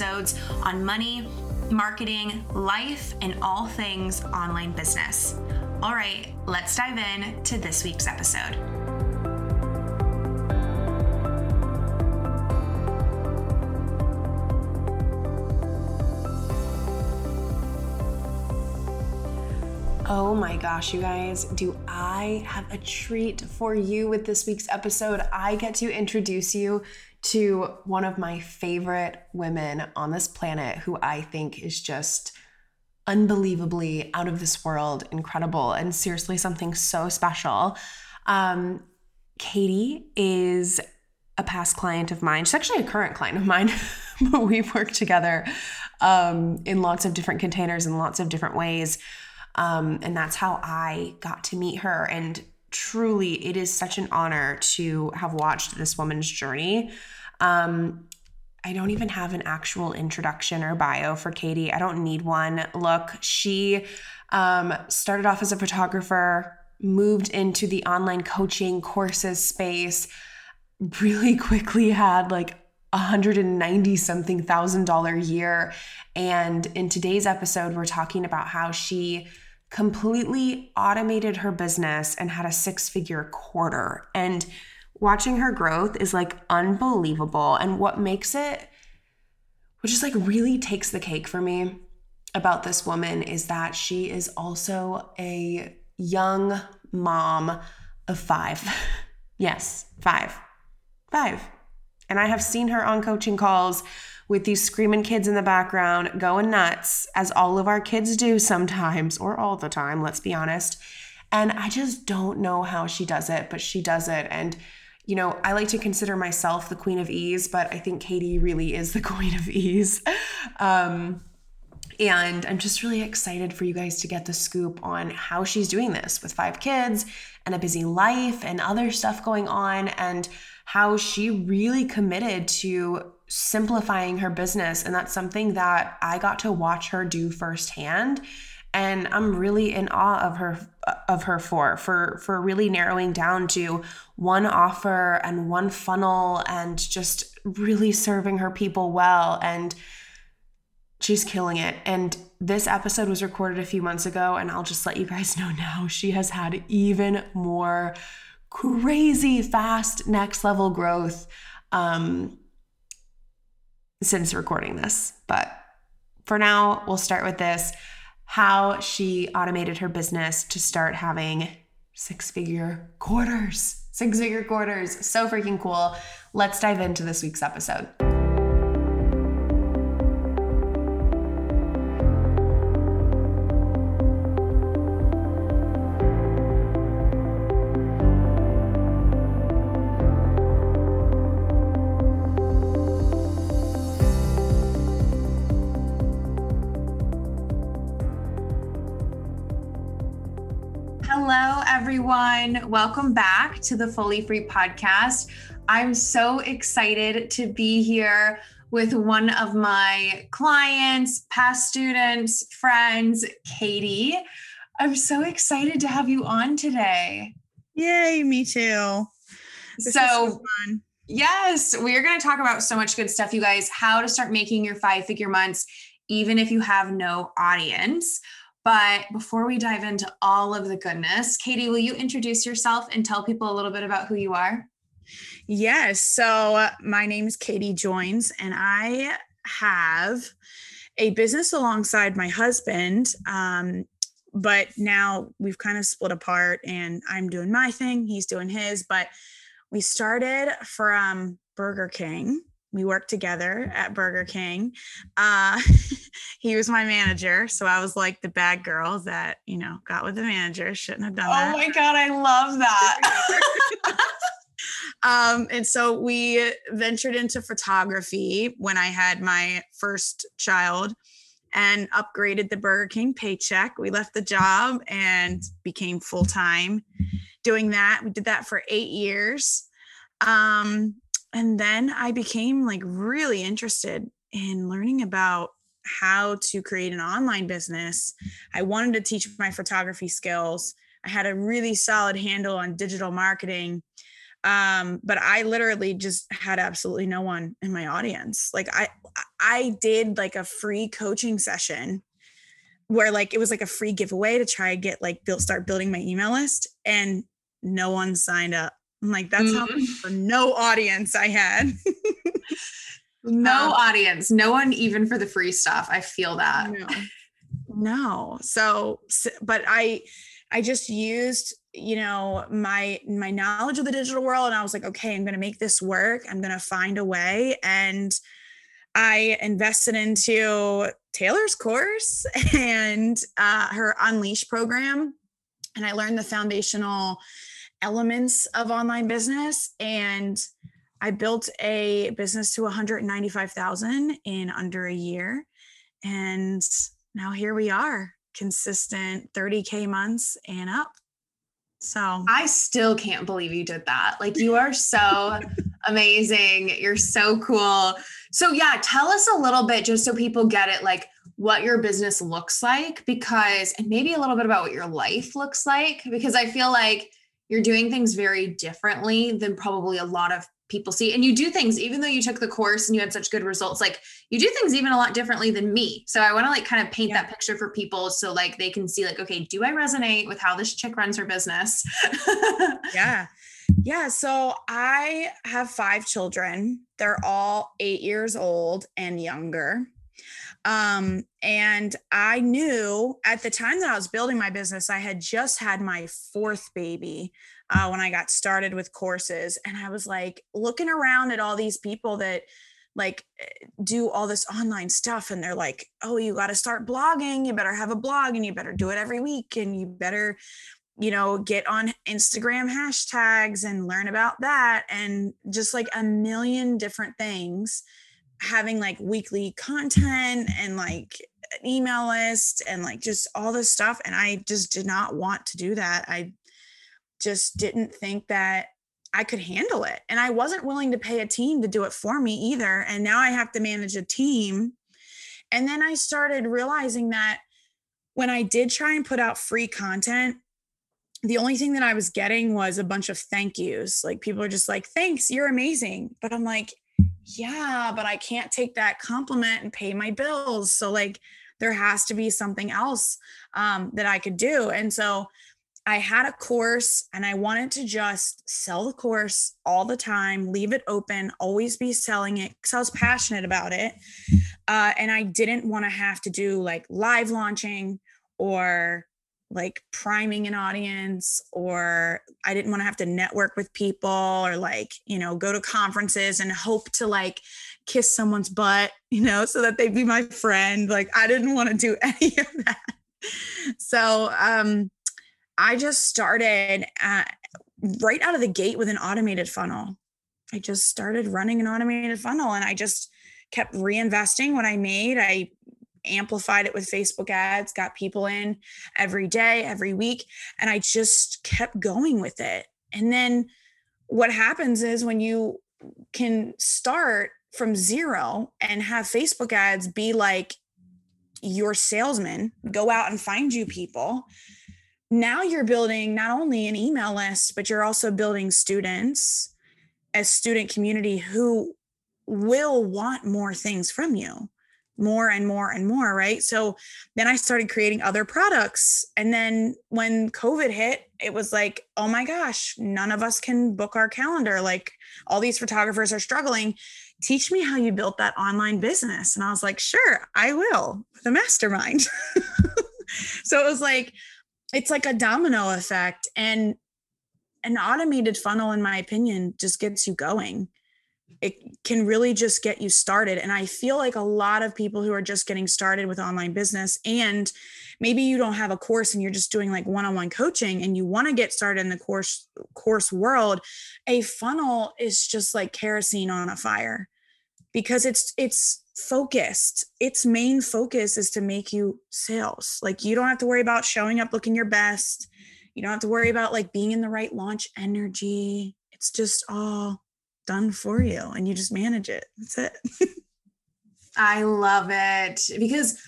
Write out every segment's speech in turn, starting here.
on money, marketing, life, and all things online business. All right, let's dive in to this week's episode. Oh my gosh, you guys, do I have a treat for you with this week's episode? I get to introduce you to one of my favorite women on this planet who I think is just unbelievably out of this world, incredible, and seriously something so special. Um, Katie is a past client of mine. She's actually a current client of mine, but we've worked together um, in lots of different containers in lots of different ways. Um, and that's how I got to meet her. And truly, it is such an honor to have watched this woman's journey. Um, I don't even have an actual introduction or bio for Katie. I don't need one. Look, she um, started off as a photographer, moved into the online coaching courses space, really quickly had like 190 something thousand dollar year. And in today's episode, we're talking about how she completely automated her business and had a six figure quarter. And watching her growth is like unbelievable. And what makes it, which just like really takes the cake for me about this woman, is that she is also a young mom of five. yes, five. Five. And I have seen her on coaching calls with these screaming kids in the background going nuts, as all of our kids do sometimes, or all the time, let's be honest. And I just don't know how she does it, but she does it. And, you know, I like to consider myself the queen of ease, but I think Katie really is the queen of ease. Um, and I'm just really excited for you guys to get the scoop on how she's doing this with five kids and a busy life and other stuff going on, and how she really committed to simplifying her business. And that's something that I got to watch her do firsthand. And I'm really in awe of her of her for for for really narrowing down to one offer and one funnel and just really serving her people well and she's killing it and this episode was recorded a few months ago and I'll just let you guys know now she has had even more crazy fast next level growth um since recording this. But for now, we'll start with this how she automated her business to start having six figure quarters. Six figure quarters. So freaking cool. Let's dive into this week's episode. Everyone. Welcome back to the Fully Free podcast. I'm so excited to be here with one of my clients, past students, friends, Katie. I'm so excited to have you on today. Yay, me too. This so, yes, we are going to talk about so much good stuff, you guys. How to start making your five figure months, even if you have no audience. But before we dive into all of the goodness, Katie, will you introduce yourself and tell people a little bit about who you are? Yes. So, uh, my name is Katie Joins, and I have a business alongside my husband. Um, but now we've kind of split apart, and I'm doing my thing, he's doing his. But we started from Burger King we worked together at Burger King. Uh, he was my manager, so I was like the bad girl that you know got with the manager. Shouldn't have done oh that. Oh my god, I love that. um, and so we ventured into photography when I had my first child and upgraded the Burger King paycheck. We left the job and became full time doing that. We did that for eight years. Um, and then I became like really interested in learning about how to create an online business. I wanted to teach my photography skills. I had a really solid handle on digital marketing. Um, but I literally just had absolutely no one in my audience. Like I I did like a free coaching session where like it was like a free giveaway to try and get like build start building my email list and no one signed up. I'm like, that's mm-hmm. how no audience I had. no um, audience, no one even for the free stuff. I feel that. No. no. So, but I, I just used, you know, my my knowledge of the digital world, and I was like, okay, I'm going to make this work. I'm going to find a way, and I invested into Taylor's course and uh, her Unleash program, and I learned the foundational elements of online business and I built a business to 195,000 in under a year and now here we are consistent 30k months and up so I still can't believe you did that. Like you are so amazing. You're so cool. So yeah, tell us a little bit just so people get it like what your business looks like because and maybe a little bit about what your life looks like because I feel like you're doing things very differently than probably a lot of people see. And you do things even though you took the course and you had such good results like you do things even a lot differently than me. So i want to like kind of paint yeah. that picture for people so like they can see like okay do i resonate with how this chick runs her business? Yeah. Yeah so i have five children. They're all eight years old and younger um, and I knew at the time that I was building my business, I had just had my fourth baby uh, when I got started with courses. And I was like looking around at all these people that like eh, do all this online stuff. And they're like oh you got to start blogging. You better have a blog and you better do it every week. And you better you know get on instagram hashtags and learn about that. And just like a million different things having like weekly content and like an email list and like just all this stuff and i just did not want to do that i just didn't think that i could handle it and i wasn't willing to pay a team to do it for me either and now i have to manage a team and then i started realizing that when i did try and put out free content the only thing that I was getting was a bunch of thank yous. Like people are just like, thanks, you're amazing. But I'm like, yeah, but I can't take that compliment and pay my bills. So like there has to be something else um, that I could do. And so I had a course and I wanted to just sell the course all the time, leave it open, always be selling it because I was passionate about it. Uh, and I didn't want to have to do like live launching or like priming an audience or I didn't want to have to network with people or like, you know, go to conferences and hope to like kiss someone's butt, you know, so that they'd be my friend. Like I didn't want to do any of that. So um I just started at, right out of the gate with an automated funnel. I just started running an automated funnel and I just kept reinvesting what I made. I amplified it with Facebook ads, got people in every day, every week. And I just kept going with it. And then what happens is when you can start from zero and have Facebook ads be like your salesman, go out and find you people. Now you're building not only an email list, but you're also building students, a student community who will want more things from you more and more and more right? So then i started creating other products and then when covid hit it was like oh my gosh none of us can book our calendar. Like all these photographers are struggling. Teach me how you built that online business. And i was like sure i will with a mastermind. So it was like it's like a domino effect and an automated funnel in my opinion just gets you going it can really just get you started. And I feel like a lot of people who are just getting started with online business and maybe you don't have a course and you're just doing like one-on-one coaching and you want to get started in the course course world, a funnel is just like kerosene on a fire because it's it's focused. Its main focus is to make you sales. Like you don't have to worry about showing up looking your best. You don't have to worry about like being in the right launch energy. It's just all done for you and you just manage it. That's it. I love it because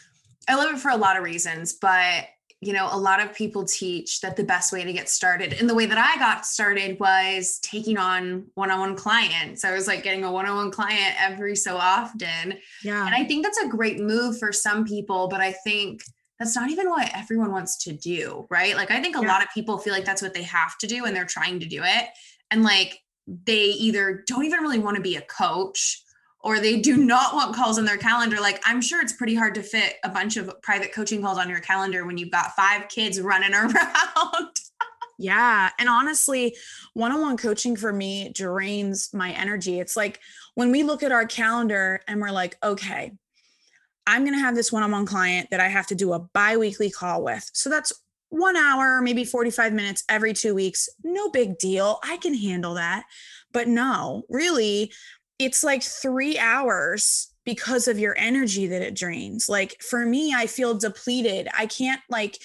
I love it for a lot of reasons, but you know, a lot of people teach that the best way to get started and the way that I got started was taking on one-on-one clients. I was like getting a one-on-one client every so often. Yeah. And I think that's a great move for some people, but I think that's not even what everyone wants to do, right? Like I think a yeah. lot of people feel like that's what they have to do and they're trying to do it. And like they either don't even really want to be a coach or they do not want calls in their calendar. Like I'm sure it's pretty hard to fit a bunch of private coaching calls on your calendar when you've got five kids running around. yeah. And honestly, one on one coaching for me drains my energy. It's like when we look at our calendar and we're like, okay, I'm going to have this one on one client that I have to do a bi weekly call with. So that's one hour, maybe 45 minutes every two weeks. No big deal. I can handle that. But no, really, it's like three hours because of your energy that it drains. Like for me, I feel depleted. I can't like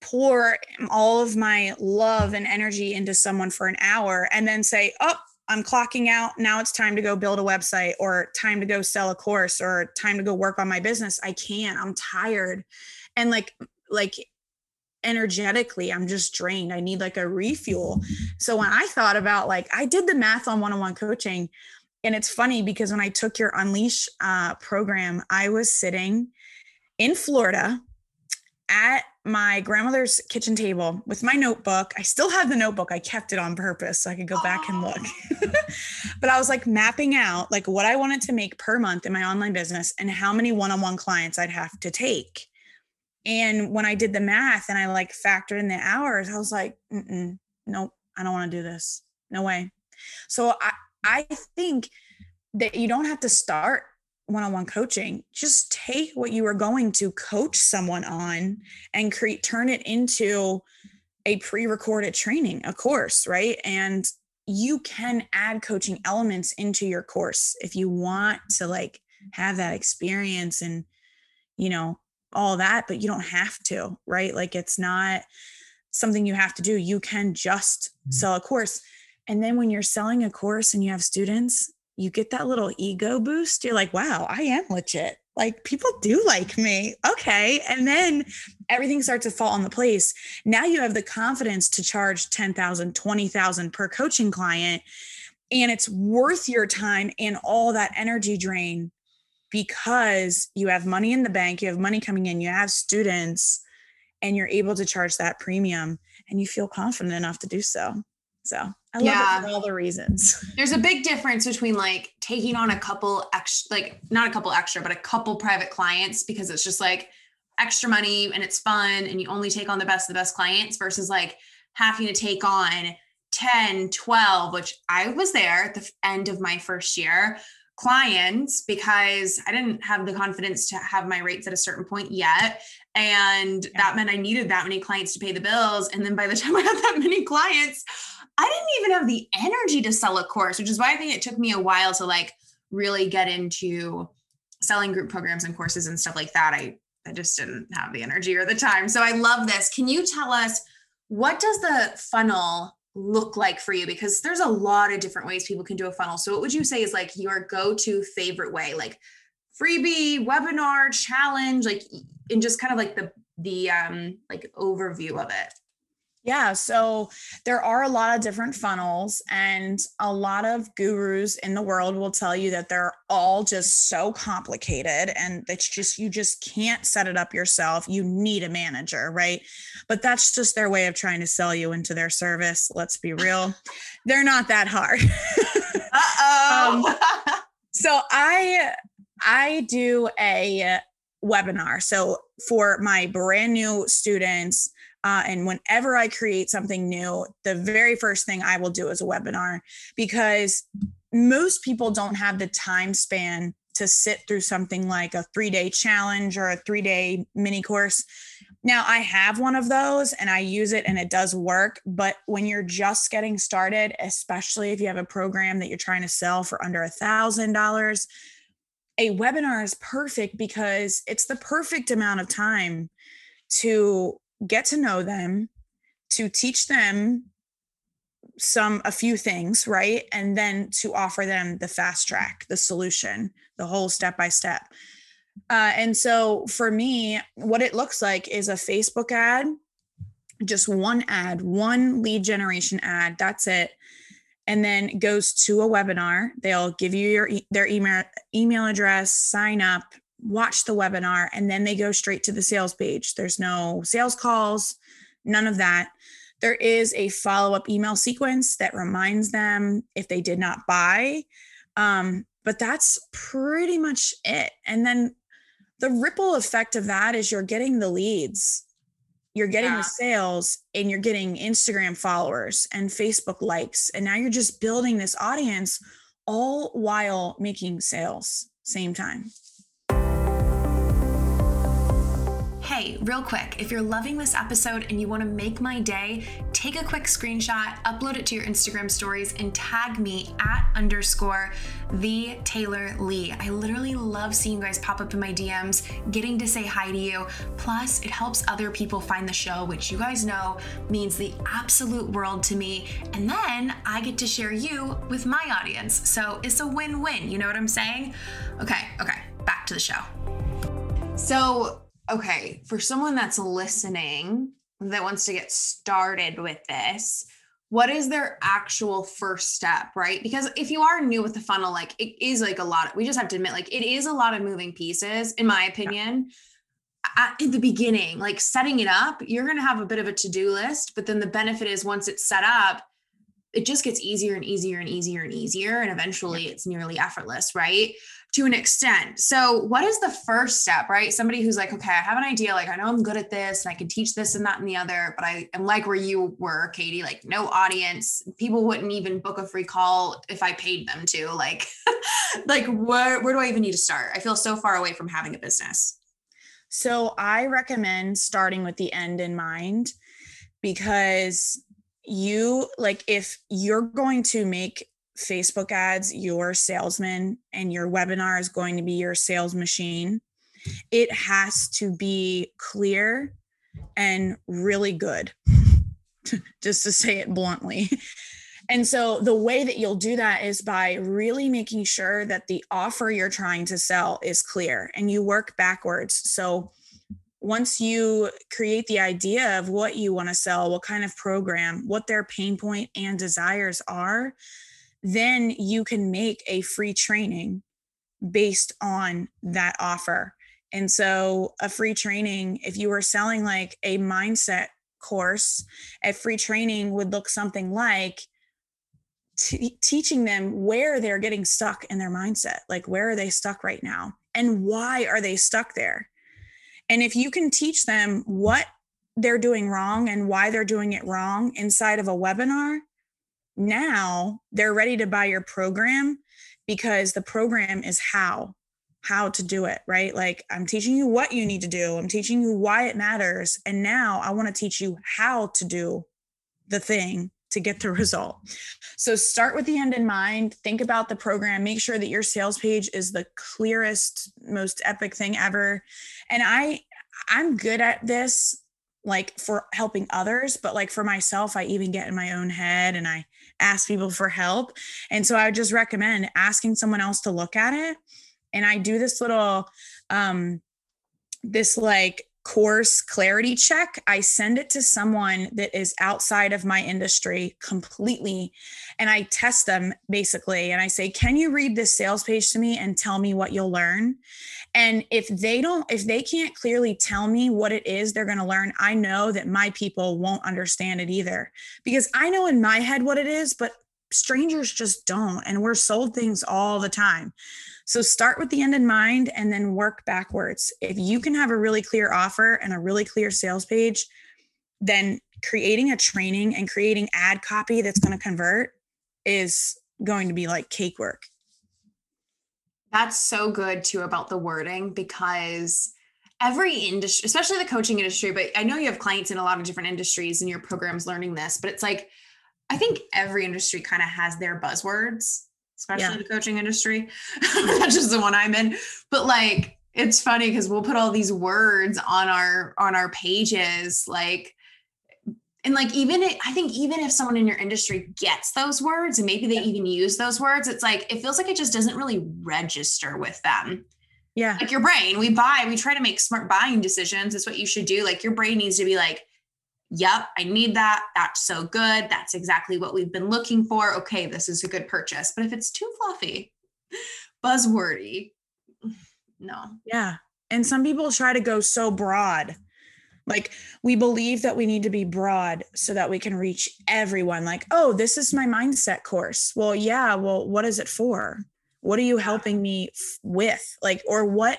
pour all of my love and energy into someone for an hour and then say, oh, I'm clocking out. Now it's time to go build a website or time to go sell a course or time to go work on my business. I can't. I'm tired. And like, like energetically i'm just drained i need like a refuel so when i thought about like i did the math on one-on-one coaching and it's funny because when I took your Unleash uh, program, I was sitting in Florida at my grandmother's kitchen table with my notebook. I still have the notebook. I kept it on purpose so I could go back and look. but I was like mapping out like what I wanted to make per month in my online business and how many one-on-one clients I'd have to take. And when I did the math and I like factored in the hours, I was like, nope, I don't want to do this. No way. So I, I think that you don't have to start one-on-one coaching just take what you are going to coach someone on and create turn it into a pre-recorded training a course right and you can add coaching elements into your course if you want to like have that experience and you know all that but you don't have to right like it's not something you have to do you can just mm-hmm. sell a course and then when you're selling a course and you have students, you get that little ego boost. You're like, wow, I am legit. Like people do like me. Okay. And then everything starts to fall into place. Now you have the confidence to charge 10,000, 20,000 per coaching client. And it's worth your time and all that energy drain because you have money in the bank, you have money coming in, you have students, and you're able to charge that premium and you feel confident enough to do so. So I love yeah. it for all the reasons. There's a big difference between like taking on a couple extra, like not a couple extra, but a couple private clients because it's just like extra money and it's fun and you only take on the best of the best clients versus like having to take on 10, 12, which I was there at the end of my first year clients because I didn't have the confidence to have my rates at a certain point yet. And yeah. that meant I needed that many clients to pay the bills. And then by the time I had that many clients, I didn't even have the energy to sell a course, which is why I think it took me a while to like really get into selling group programs and courses and stuff like that. I I just didn't have the energy or the time. So I love this. Can you tell us what does the funnel look like for you because there's a lot of different ways people can do a funnel. So what would you say is like your go-to favorite way? Like freebie, webinar, challenge, like and just kind of like the the um like overview of it. Yeah, so there are a lot of different funnels, and a lot of gurus in the world will tell you that they're all just so complicated and it's just you just can't set it up yourself. You need a manager, right? But that's just their way of trying to sell you into their service. Let's be real, they're not that hard. uh oh. um, so I I do a webinar. So for my brand new students uh, and whenever I create something new, the very first thing I will do is a webinar because most people don't have the time span to sit through something like a three day challenge or a three day mini course. Now, I have one of those and I use it and it does work. But when you're just getting started, especially if you have a program that you're trying to sell for under a thousand dollars, a webinar is perfect because it's the perfect amount of time to get to know them, to teach them some a few things right? And then to offer them the fast track the solution the whole step by step. Uh, and so for me what it looks like is a facebook ad just one ad one lead generation ad that's it. And then goes to a webinar. They'll give you your their email email address sign up watch the webinar and then they go straight to the sales page there's no sales calls none of that there is a follow up email sequence that reminds them if they did not buy. Um, but that's pretty much it. And then the ripple effect of that is you're getting the leads, you're getting yeah. the sales, and you're getting Instagram followers and Facebook likes. And now you're just building this audience all while making sales same time. Hey, real quick, if you're loving this episode and you want to make my day, take a quick screenshot, upload it to your Instagram stories, and tag me at underscore the Taylor Lee. I literally love seeing you guys pop up in my DMs, getting to say hi to you. Plus, it helps other people find the show, which you guys know means the absolute world to me. And then I get to share you with my audience. So it's a win win. You know what I'm saying? Okay, okay, back to the show. So, okay, for someone that's listening that wants to get started with this, what is their actual first step, right? Because if you are new with the funnel, like it is like a lot, of, we just have to admit, like it is a lot of moving pieces, in my opinion. Yeah. At, in the beginning, like setting it up, you're going to have a bit of a to do list, but then the benefit is once it's set up, it just gets easier and easier and easier and easier. And eventually it's nearly effortless, right? To an extent. So, what is the first step, right? Somebody who's like, okay, I have an idea. Like, I know I'm good at this and I can teach this and that and the other, but I am like where you were, Katie, like no audience. People wouldn't even book a free call if I paid them to. Like, like where, where do I even need to start? I feel so far away from having a business. So, I recommend starting with the end in mind because you like if you're going to make Facebook ads your salesman and your webinar is going to be your sales machine, it has to be clear and really good, just to say it bluntly. And so the way that you'll do that is by really making sure that the offer you're trying to sell is clear and you work backwards. So once you create the idea of what you want to sell, what kind of program, what their pain point and desires are, then you can make a free training based on that offer. And so, a free training, if you were selling like a mindset course, a free training would look something like t- teaching them where they're getting stuck in their mindset. Like, where are they stuck right now? And why are they stuck there? And if you can teach them what they're doing wrong and why they're doing it wrong inside of a webinar, now they're ready to buy your program because the program is how how to do it right like i'm teaching you what you need to do i'm teaching you why it matters and now i want to teach you how to do the thing to get the result. So start with the end in mind. Think about the program. Make sure that your sales page is the clearest, most epic thing ever. And I I'm good at this like for helping others, but like for myself, I even get in my own head and I ask people for help. And so I would just recommend asking someone else to look at it. And I do this little um this like course clarity check, I send it to someone that is outside of my industry completely. And I test them basically. And I say, Can you read this sales page to me and tell me what you'll learn? And if they don't, if they can't clearly tell me what it is they're going to learn, I know that my people won't understand it either because I know in my head what it is, but strangers just don't. And we're sold things all the time. So start with the end in mind and then work backwards. If you can have a really clear offer and a really clear sales page, then creating a training and creating ad copy that's going to convert is going to be like cake work. That's so good too about the wording because every industry, especially the coaching industry, but I know you have clients in a lot of different industries and your program's learning this, but it's like, I think every industry kind of has their buzzwords, especially yeah. the coaching industry. Not just the one I'm in, but like, it's funny because we'll put all these words on our on our pages like and like even it, i think even if someone in your industry gets those words and maybe they even use those words it's like it feels like it just doesn't really register with them. Yeah. Like your brain we buy we try to make smart buying decisions. It's what you should do. Like your brain needs to be like yep i need that that's so good that's exactly what we've been looking for okay this is a good purchase but if it's too fluffy buzzwordy no yeah and some people try to go so broad like we believe that we need to be broad so that we can reach everyone. Like, oh, this is my mindset course. Well, yeah. Well, what is it for? What are you helping me f- with? Like, or what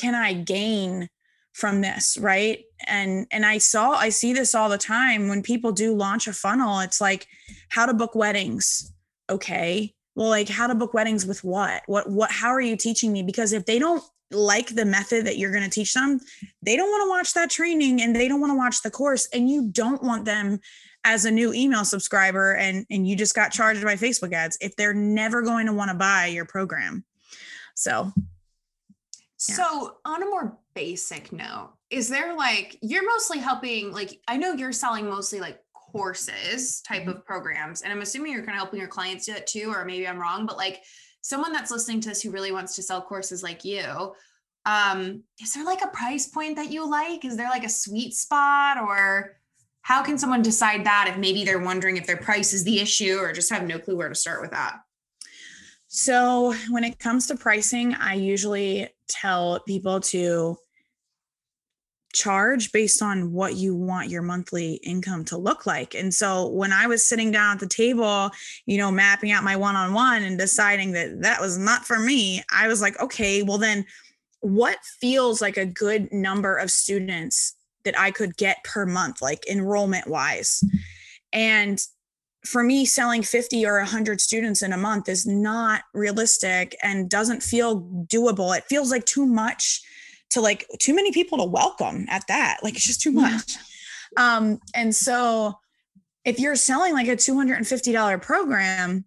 can I gain from this? Right. And and I saw I see this all the time when people do launch a funnel. It's like how to book weddings. Okay. Well, like how to book weddings with what? What what how are you teaching me? Because if they don't like the method that you're going to teach them, they don't want to watch that training and they don't want to watch the course and you don't want them as a new email subscriber and and you just got charged by Facebook ads if they're never going to want to buy your program. So yeah. So, on a more basic note, is there like you're mostly helping like I know you're selling mostly like courses type mm-hmm. of programs and I'm assuming you're kind of helping your clients do it too or maybe I'm wrong, but like someone that's listening to this who really wants to sell courses like you, um, is there like a price point that you like? Is there like a sweet spot or how can someone decide that if maybe they're wondering if their price is the issue or just have no clue where to start with that? So, when it comes to pricing, I usually tell people to charge based on what you want your monthly income to look like. And so when I was sitting down at the table, you know, mapping out my one on one and deciding that that was not for me, I was like, okay, well, then what feels like a good number of students that I could get per month, like enrollment wise? And for me, selling 50 or 100 students in a month is not realistic and doesn't feel doable. It feels like too much to like too many people to welcome at that. Like it's just too much. Um, and so if you're selling like a $250 program,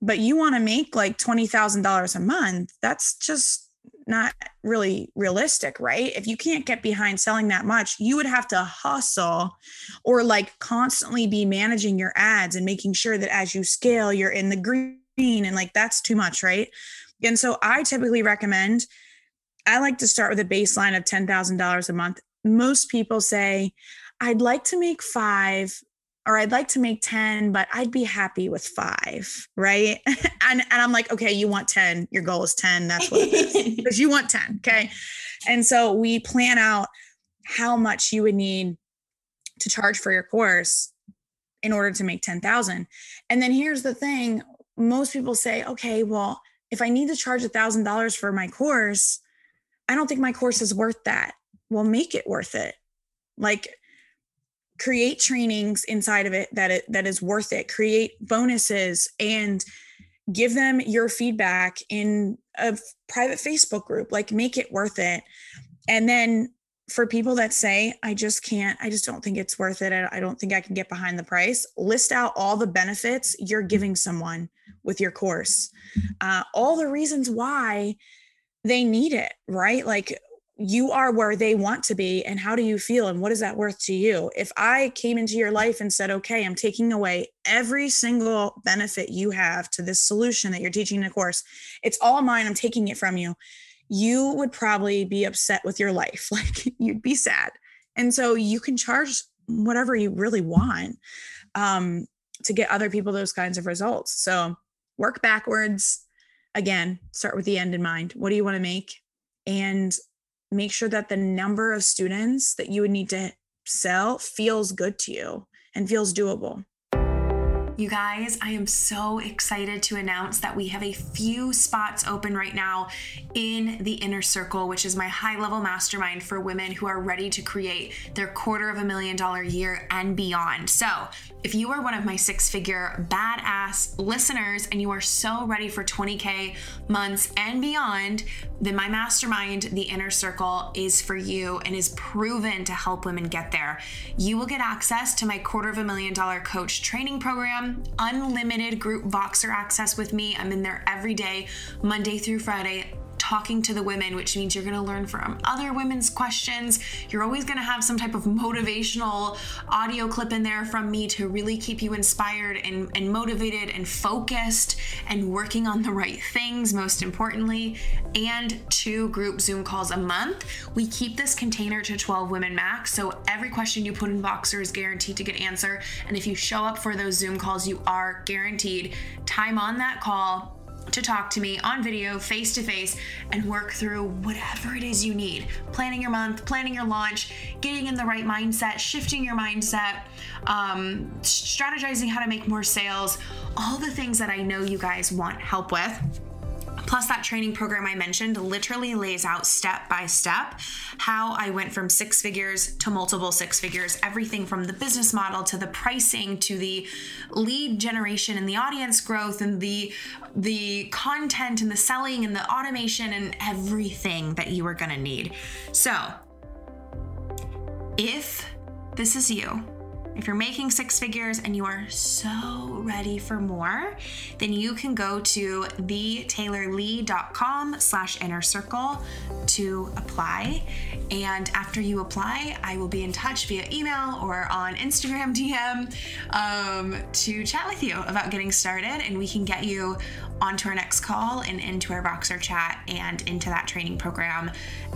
but you want to make like $20,000 a month, that's just not really realistic, right? If you can't get behind selling that much, you would have to hustle or like constantly be managing your ads and making sure that as you scale, you're in the green and like that's too much, right? And so I typically recommend I like to start with a baseline of $10,000 a month. Most people say, I'd like to make five or I'd like to make 10, but I'd be happy with five. Right. and, and I'm like, okay, you want 10. Your goal is 10. That's what it is because you want 10. Okay. And so we plan out how much you would need to charge for your course in order to make 10,000. And then here's the thing most people say, okay, well, if I need to charge $1,000 for my course, I don't think my course is worth that. Well, make it worth it. Like create trainings inside of it that it that is worth it. Create bonuses and give them your feedback in a private Facebook group. Like make it worth it. And then for people that say, I just can't, I just don't think it's worth it. I don't think I can get behind the price. List out all the benefits you're giving someone with your course, uh, all the reasons why they need it, right? Like you are where they want to be and how do you feel and what is that worth to you? If i came into your life and said okay i'm taking away every single benefit you have to this solution that you're teaching in a course it's all mine i'm taking it from you you would probably be upset with your life. Like you'd be sad. And so you can charge whatever you really want um, to get other people those kinds of results. So work backwards again, start with the end in mind. What do you want to make? And make sure that the number of students that you would need to sell feels good to you and feels doable. You guys, I am so excited to announce that we have a few spots open right now in the Inner Circle, which is my high level mastermind for women who are ready to create their quarter of a million dollar year and beyond. So, if you are one of my six figure badass listeners and you are so ready for 20K months and beyond, then my mastermind, The Inner Circle, is for you and is proven to help women get there. You will get access to my quarter of a million dollar coach training program, unlimited group Voxer access with me. I'm in there every day, Monday through Friday talking to the women, which means you're going to learn from other women's questions. You're always going to have some type of motivational audio clip in there from me to really keep you inspired and, and motivated and focused and working on the right things, most importantly, and two group Zoom calls a month. We keep this container to 12 women max. So every question you put in Voxer is guaranteed to get answered. And if you show up for those Zoom calls, you are guaranteed time on that call to talk to me on video, face to face, and work through whatever it is you need. Planning your month, planning your launch, getting in the right mindset, shifting your mindset, um, strategizing how to make more sales, all the things that I know you guys want help with. Plus, that training program I mentioned literally lays out step by step how I went from six figures to multiple six figures, everything from the business model to the pricing to the lead generation and the audience growth and the the content and the selling and the automation and everything that you are going to need. So, if this is you, if you're making six figures and you are so ready for more, then you can go to thetaylorlee.com slash inner circle to apply. And after you apply, I will be in touch via email or on Instagram DM um, to chat with you about getting started and we can get you onto our next call and into our Voxer chat and into that training program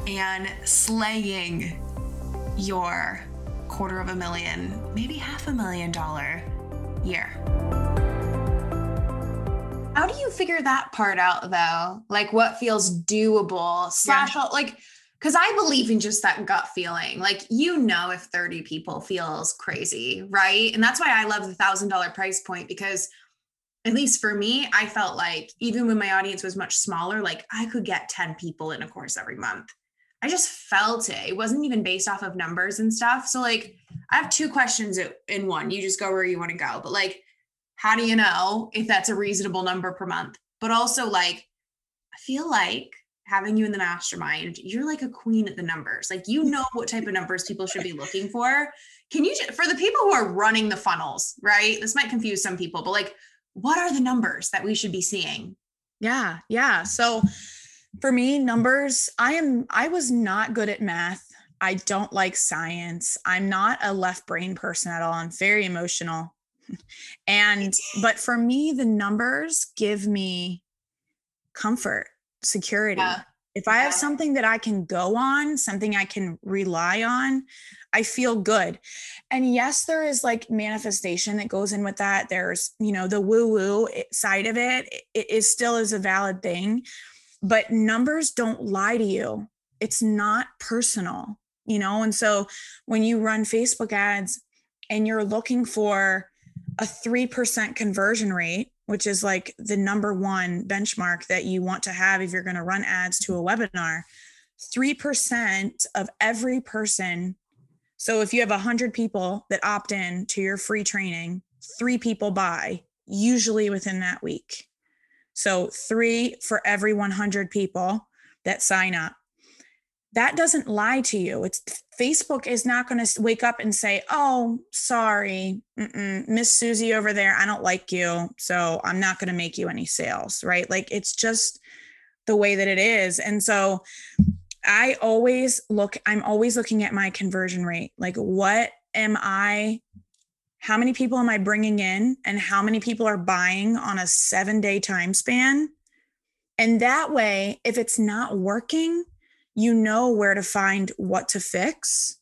and slaying your quarter of a million, maybe half a million dollar year. How do you figure that part out though? Like what feels doable slash yeah. like because I believe in just that gut feeling. Like you know if 30 people feels crazy, right? And that's why I love the thousand dollar price point because at least for me, I felt like even when my audience was much smaller, like I could get 10 people in a course every month. I just felt it. It wasn't even based off of numbers and stuff. So like I have two questions in one. You just go where you want to go. But like how do you know if that's a reasonable number per month? But also like I feel like having you in the mastermind, you're like a queen at the numbers. Like you know what type of numbers people should be looking for. Can you for the people who are running the funnels, right? This might confuse some people, but like what are the numbers that we should be seeing? Yeah, yeah. So for me, numbers, I am I was not good at math. I don't like science. I'm not a left brain person at all. I'm very emotional. And but for me, the numbers give me comfort, security. Yeah. If I have something that I can go on, something I can rely on, I feel good. And yes, there is like manifestation that goes in with that. There's, you know, the woo woo eh, side of it. It is still is a valid thing but numbers don't lie to you. It's not personal, you know? And so when you run Facebook ads and you're looking for a 3% conversion rate, which is like the number one benchmark that you want to have if you're going to run ads to a webinar, 3% of every person. So if you have 100 people that opt in to your free training, three people buy, usually within that week. So, three for every 100 people that sign up. That doesn't lie to you. It's Facebook is not going to wake up and say, "Oh, sorry, Miss Susie over there, I don't like you, so I'm not going to make you any sales." Right? Like it's just the way that it is. And so I always look I'm always looking at my conversion rate. Like what am I how many people am I bringing in and how many people are buying on a seven day time span. And that way, if it's not working, you know where to find what to fix.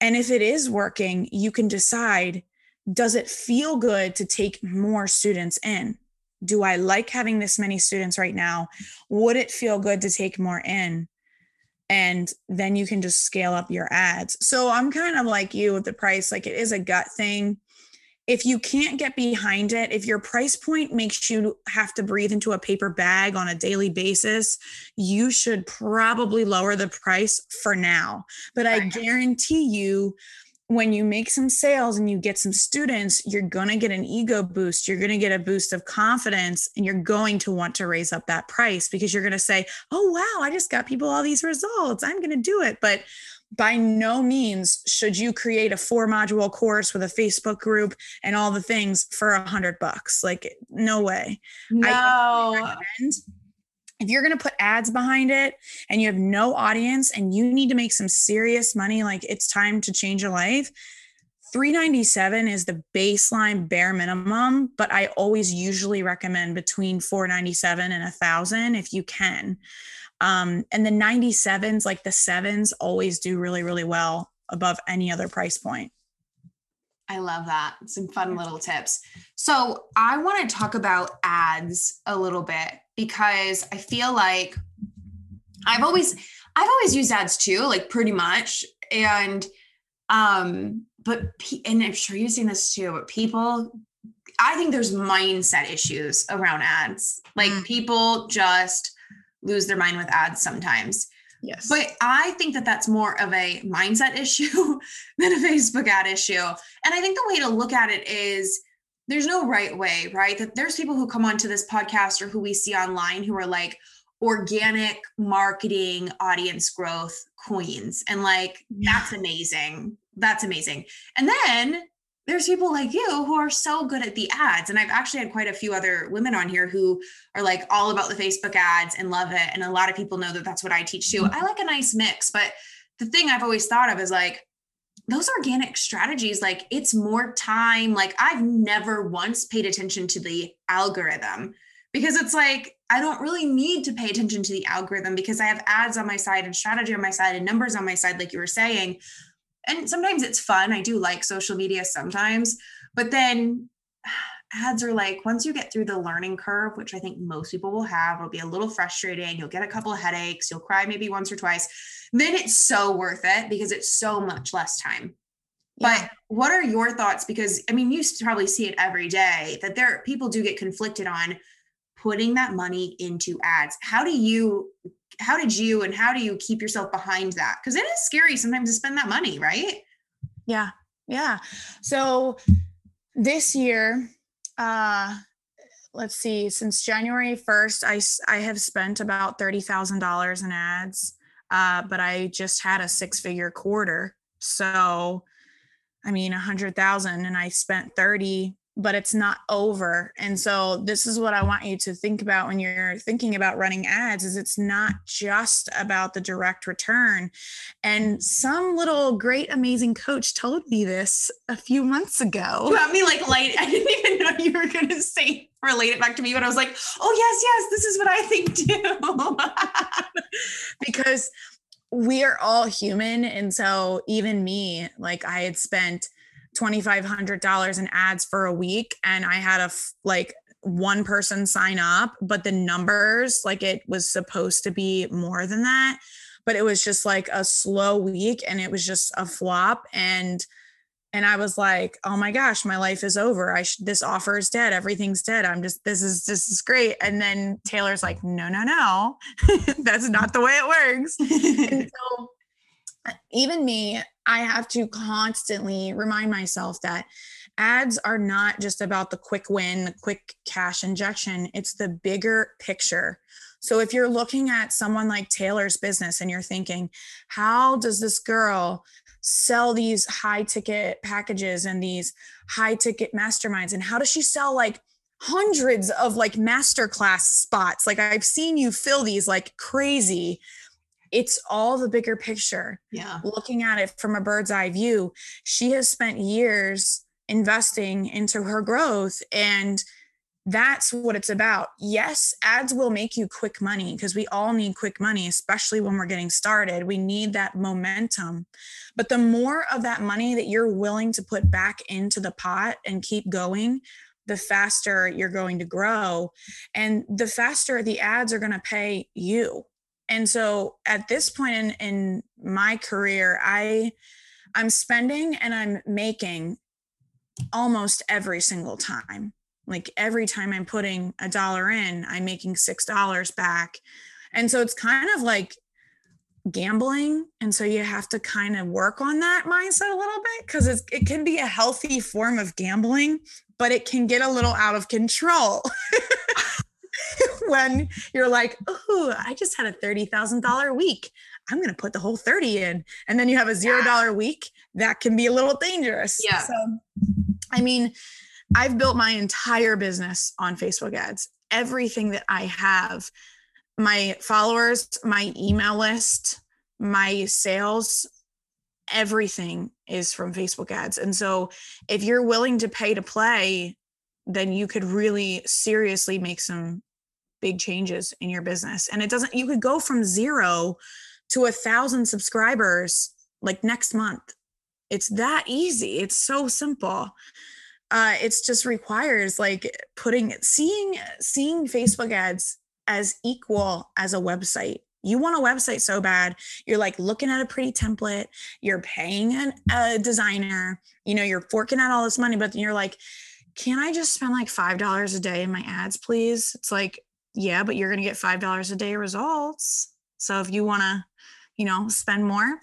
And if it is working, you can decide does it feel good to take more students in? Do I like having this many students right now? Would it feel good to take more in? And then you can just scale up your ads. So I'm kind of like you with the price, like it is a gut thing. if you can't get behind it, if your price point makes you have to breathe into a paper bag on a daily basis, you should probably lower the price for now. But I guarantee you, when you make some sales and you get some students, you're going to get an ego boost. You're going to get a boost of confidence and you're going to want to raise up that price because you're going to say, Oh, wow, I just got people all these results. I'm going to do it. But by no means should you create a four module course with a Facebook group and all the things for a hundred bucks. Like, no way. No. If you're going to put ads behind it and you have no audience and you need to make some serious money, like it's time to change your life. 397 is the baseline bare minimum, but I always usually recommend between 497 and a thousand if you can. Um, and the 97s, like the sevens, always do really, really well above any other price point. I love that. Some fun little tips. So, I want to talk about ads a little bit because I feel like I've always I've always used ads too, like pretty much. And um but and I'm sure you've seen this too, but people I think there's mindset issues around ads. Like mm. people just lose their mind with ads sometimes. Yes. But I think that that's more of a mindset issue than a Facebook ad issue. And I think the way to look at it is there's no right way, right? That there's people who come onto this podcast or who we see online who are like organic marketing audience growth queens. And like, that's amazing. That's amazing. And then there's people like you who are so good at the ads. And I've actually had quite a few other women on here who are like all about the Facebook ads and love it. And a lot of people know that that's what I teach too. I like a nice mix, but the thing I've always thought of is like those organic strategies, like it's more time. Like I've never once paid attention to the algorithm because it's like I don't really need to pay attention to the algorithm because I have ads on my side and strategy on my side and numbers on my side, like you were saying and sometimes it's fun. I do like social media sometimes, but then ads are like once you get through the learning curve, which I think most people will have, it'll be a little frustrating. You'll get a couple of headaches, you'll cry maybe once or twice. Then it's so worth it because it's so much less time. Yeah. But what are your thoughts? Because I mean, you probably see it every day that there people do get conflicted on putting that money into ads. How do you how did you and how do you keep yourself behind that? Because it is scary sometimes to spend that money, right? Yeah. Yeah. So this year, uh, let's see, since January 1st, I, I have spent about $30,000 in ads, uh, but I just had a six figure quarter. So, I mean, a hundred thousand and I spent 30 but it's not over. And so this is what i want you to think about when you're thinking about running ads is it's not just about the direct return. And some little great amazing coach told me this a few months ago. You got me like light i didn't even know you were going to say relate it back to me but i was like oh yes yes this is what i think too. Because we are all human. And so even me like i had spent $2500 in ads for a week and i had a like one person sign up but the numbers like it was supposed to be more than that but it was just like a slow week and it was just a flop and and i was like oh my gosh my life is over. I should this offer is dead. Everything's dead. I'm just this is this is great. And then taylor's like no no no. That's not the way it works. And so even me, I have to constantly remind myself that ads are not just about the quick win, the quick cash injection, it's the bigger picture. So if you're looking at someone like Taylor's business and you're thinking, how does this girl sell these high ticket packages and these high ticket masterminds? And how does she sell like hundreds of like masterclass spots? Like I've seen you fill these like crazy it's all the bigger picture. Yeah. Looking at it from a bird's eye view, she has spent years investing into her growth and that's what it's about. Yes, ads will make you quick money because we all need quick money, especially when we're getting started. We need that momentum. But the more of that money that you're willing to put back into the pot and keep going, the faster you're going to grow. And the faster the ads are going to pay you and so at this point in, in my career i i'm spending and i'm making almost every single time. Like every time I'm putting a dollar in, I'm making six dollars back. And so it's kind of like gambling. And so you have to kind of work on that mindset a little bit because it can be a healthy form of gambling, but it can get a little out of control. when you're like, oh, I just had a $30,000 week. I'm going to put the whole 30 in. And then you have a $0 yeah. week. That can be a little dangerous. Yeah. So, I mean, I've built my entire business on Facebook ads. Everything that I have, my followers, my email list, my sales, everything is from Facebook ads. And so if you're willing to pay to play, then you could really seriously make some big changes in your business. And it doesn't, you could go from zero to a thousand subscribers like next month. It's that easy. It's so simple. Uh, it's just requires like putting seeing seeing Facebook ads as equal as a website. You want a website so bad. You're like looking at a pretty template. You're paying an, a designer. You know, you're forking out all this money, but you're like, can I just spend like five dollars a day in my ads, please? It's like, yeah, but you're gonna get five dollars a day results. So if you want to, you know, spend more,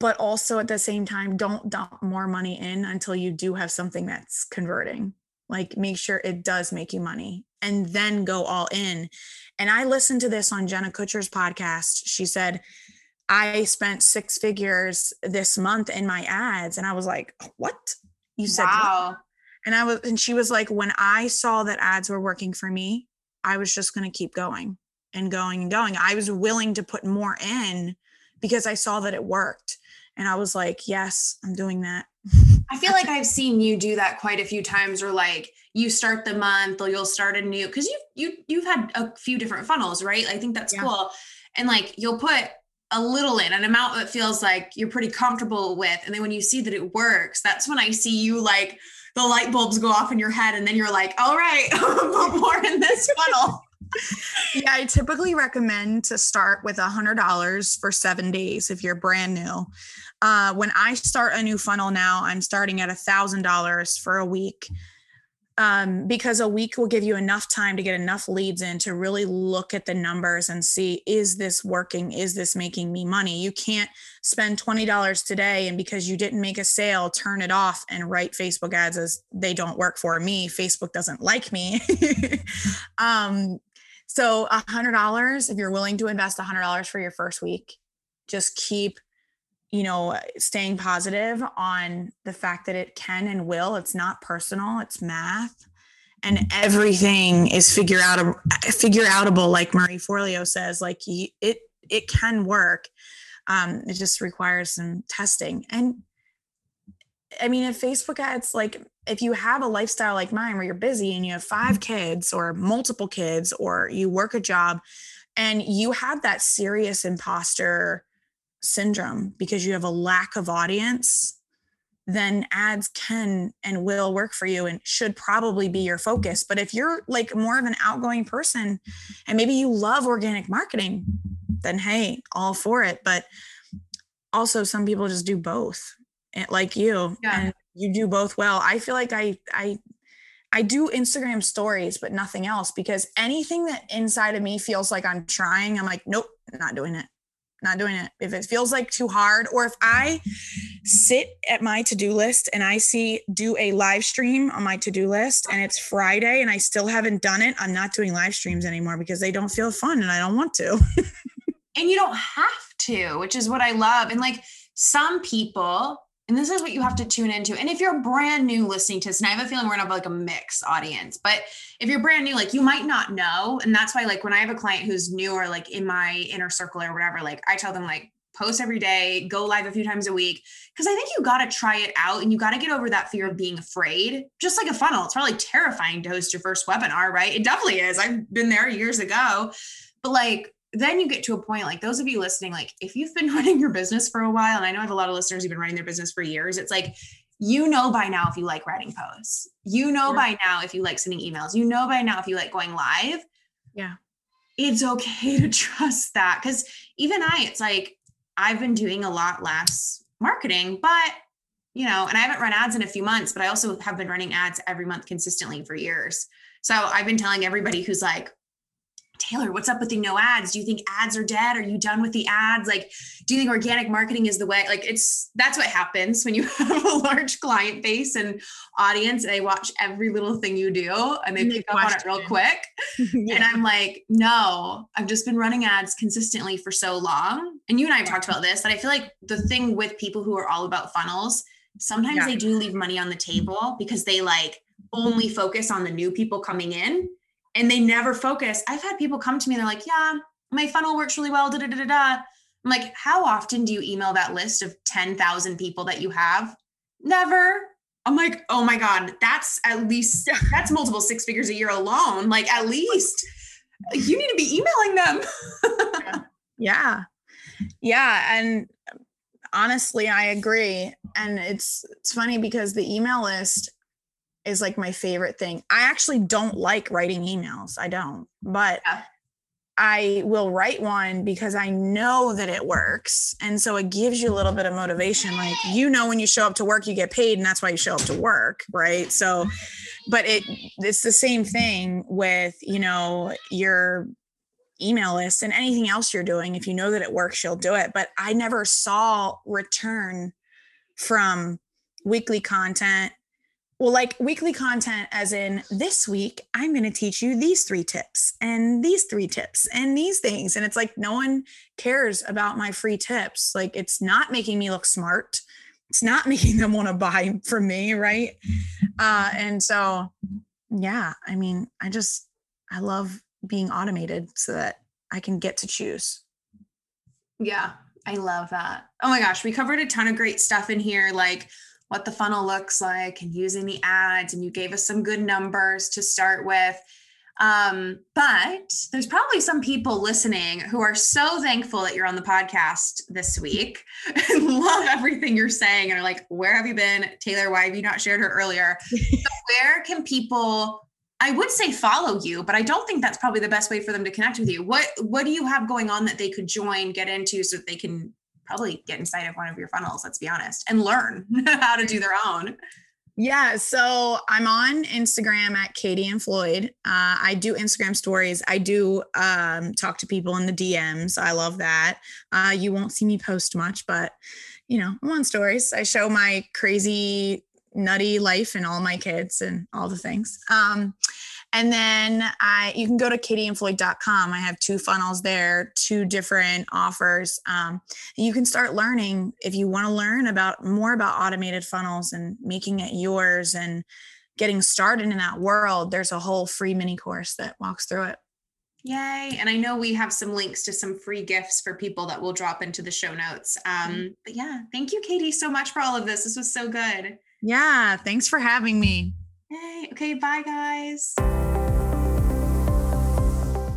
but also at the same time, don't dump more money in until you do have something that's converting. Like make sure it does make you money and then go all in. And I listened to this on Jenna Kutcher's podcast. She said, I spent six figures this month in my ads. And I was like, what? You said, wow. And I was, and she was like, when I saw that ads were working for me, I was just going to keep going and going and going. I was willing to put more in because I saw that it worked. And I was like, yes, I'm doing that. I feel like I've seen you do that quite a few times or like you start the month or you'll start a new cuz you you you've had a few different funnels, right? I think that's yeah. cool. And like you'll put a little in an amount that feels like you're pretty comfortable with and then when you see that it works, that's when I see you like the light bulbs go off in your head and then you're like, "All right, more in this funnel." yeah, I typically recommend to start with a hundred dollars for seven days if you're brand new. Uh, when I start a new funnel now, I'm starting at a thousand dollars for a week. Um, because a week will give you enough time to get enough leads in to really look at the numbers and see is this working? Is this making me money? You can't spend $20 today and because you didn't make a sale, turn it off and write Facebook ads as they don't work for me. Facebook doesn't like me. um, so a hundred dollars, if you're willing to invest a hundred dollars for your first week, just keep, you know, staying positive on the fact that it can and will. It's not personal, it's math. And everything is figure out figure outable, like Marie Forleo says. Like it, it can work. Um, it just requires some testing. And I mean, if Facebook ads, like if you have a lifestyle like mine where you're busy and you have five kids or multiple kids or you work a job and you have that serious imposter syndrome because you have a lack of audience, then ads can and will work for you and should probably be your focus. But if you're like more of an outgoing person and maybe you love organic marketing, then hey, all for it. But also, some people just do both eh, like you yeah. and you do both well i feel like i i i do instagram stories but nothing else because anything that inside of me feels like i'm trying i'm like nope not doing it not doing it. If it feels like too hard or if i sit at my to-do list and i see do a live stream on my to-do list and it's friday and i still haven't done it i'm not doing live streams anymore because they don't feel fun and i don't want to. And you don't have to which is what i love. And like some people and this is what you have to tune into. And if you're brand new listening to this, and I have a feeling we're gonna have like a mix audience, but if you're brand new, like you might not know. And that's why, like, when I have a client who's new or like in my inner circle or whatever, like I tell them, like, post every day, go live a few times a week. Cause I think you got to try it out and you got to get over that fear of being afraid, just like a funnel. It's probably terrifying to host your first webinar, right? It definitely is. I've been there years ago. But like, then you get to a point like those of you listening, like if you've been running your business for a while, and I know I have a lot of listeners who've been running their business for years, it's like you know by now if you like writing posts. You know yeah. by now if you like sending emails. You know by now if you like going live. Yeah. It's okay to trust that. Cause even I, it's like I've been doing a lot less marketing, but you know, and I haven't run ads in a few months, but I also have been running ads every month consistently for years. So I've been telling everybody who's like, Taylor, what's up with the no ads? Do you think ads are dead? Are you done with the ads? Like, do you think organic marketing is the way? Like, it's that's what happens when you have a large client base and audience. And they watch every little thing you do and they pick up on it real quick. yeah. And I'm like, no, I've just been running ads consistently for so long. And you and I have talked about this that I feel like the thing with people who are all about funnels, sometimes yeah. they do leave money on the table because they like only focus on the new people coming in and they never focus. I've had people come to me and they're like, yeah, my funnel works really well. Da, da, da, da. I'm like, how often do you email that list of 10,000 people that you have? Never. I'm like, oh my God, that's at least, that's multiple six figures a year alone. Like, at least you need to be emailing them. yeah. Yeah. And honestly, I agree. And it's, it's funny because the email list, is like my favorite thing. I actually don't like writing emails. I don't, but yeah. I will write one because I know that it works. And so it gives you a little bit of motivation. Like, you know, when you show up to work, you get paid, and that's why you show up to work. Right. So, but it, it's the same thing with, you know, your email list and anything else you're doing. If you know that it works, you'll do it. But I never saw return from weekly content well, like weekly content, as in this week, I'm going to teach you these three tips and these three tips and these things. And it's like no one cares about my free tips. Like it's not making me look smart. It's not making them want to buy from me. Right. Uh, and so, yeah, I mean, I just, I love being automated so that I can get to choose. Yeah, I love that. Oh my gosh, we covered a ton of great stuff in here. Like, what the funnel looks like and using the ads and you gave us some good numbers to start with. Um, but there's probably some people listening who are so thankful that you're on the podcast this week and love everything you're saying and are like where have you been? Taylor why have you not shared her earlier? So where can people I would say follow you, but I don't think that's probably the best way for them to connect with you. What what do you have going on that they could join, get into so that they can probably get inside of one of your funnels, let's be honest, and learn how to do their own. Yeah, so I'm on Instagram at Katie and Floyd. Uh, I do Instagram stories. I do um, talk to people in the DMs. I love that. Uh, you won't see me post much, but you know, I'm on stories. I show my crazy, nutty life and all my kids and all the things. Um, and then I you can go to katieandfloyd.com. I have two funnels there, two different offers. Um, you can start learning if you want to learn about more about automated funnels and making it yours and getting started in that world. There's a whole free mini course that walks through it. Yay. And I know we have some links to some free gifts for people that we'll drop into the show notes. Um, mm-hmm. but yeah, thank you, Katie, so much for all of this. This was so good. Yeah. Thanks for having me. Yay. Okay. Bye, guys.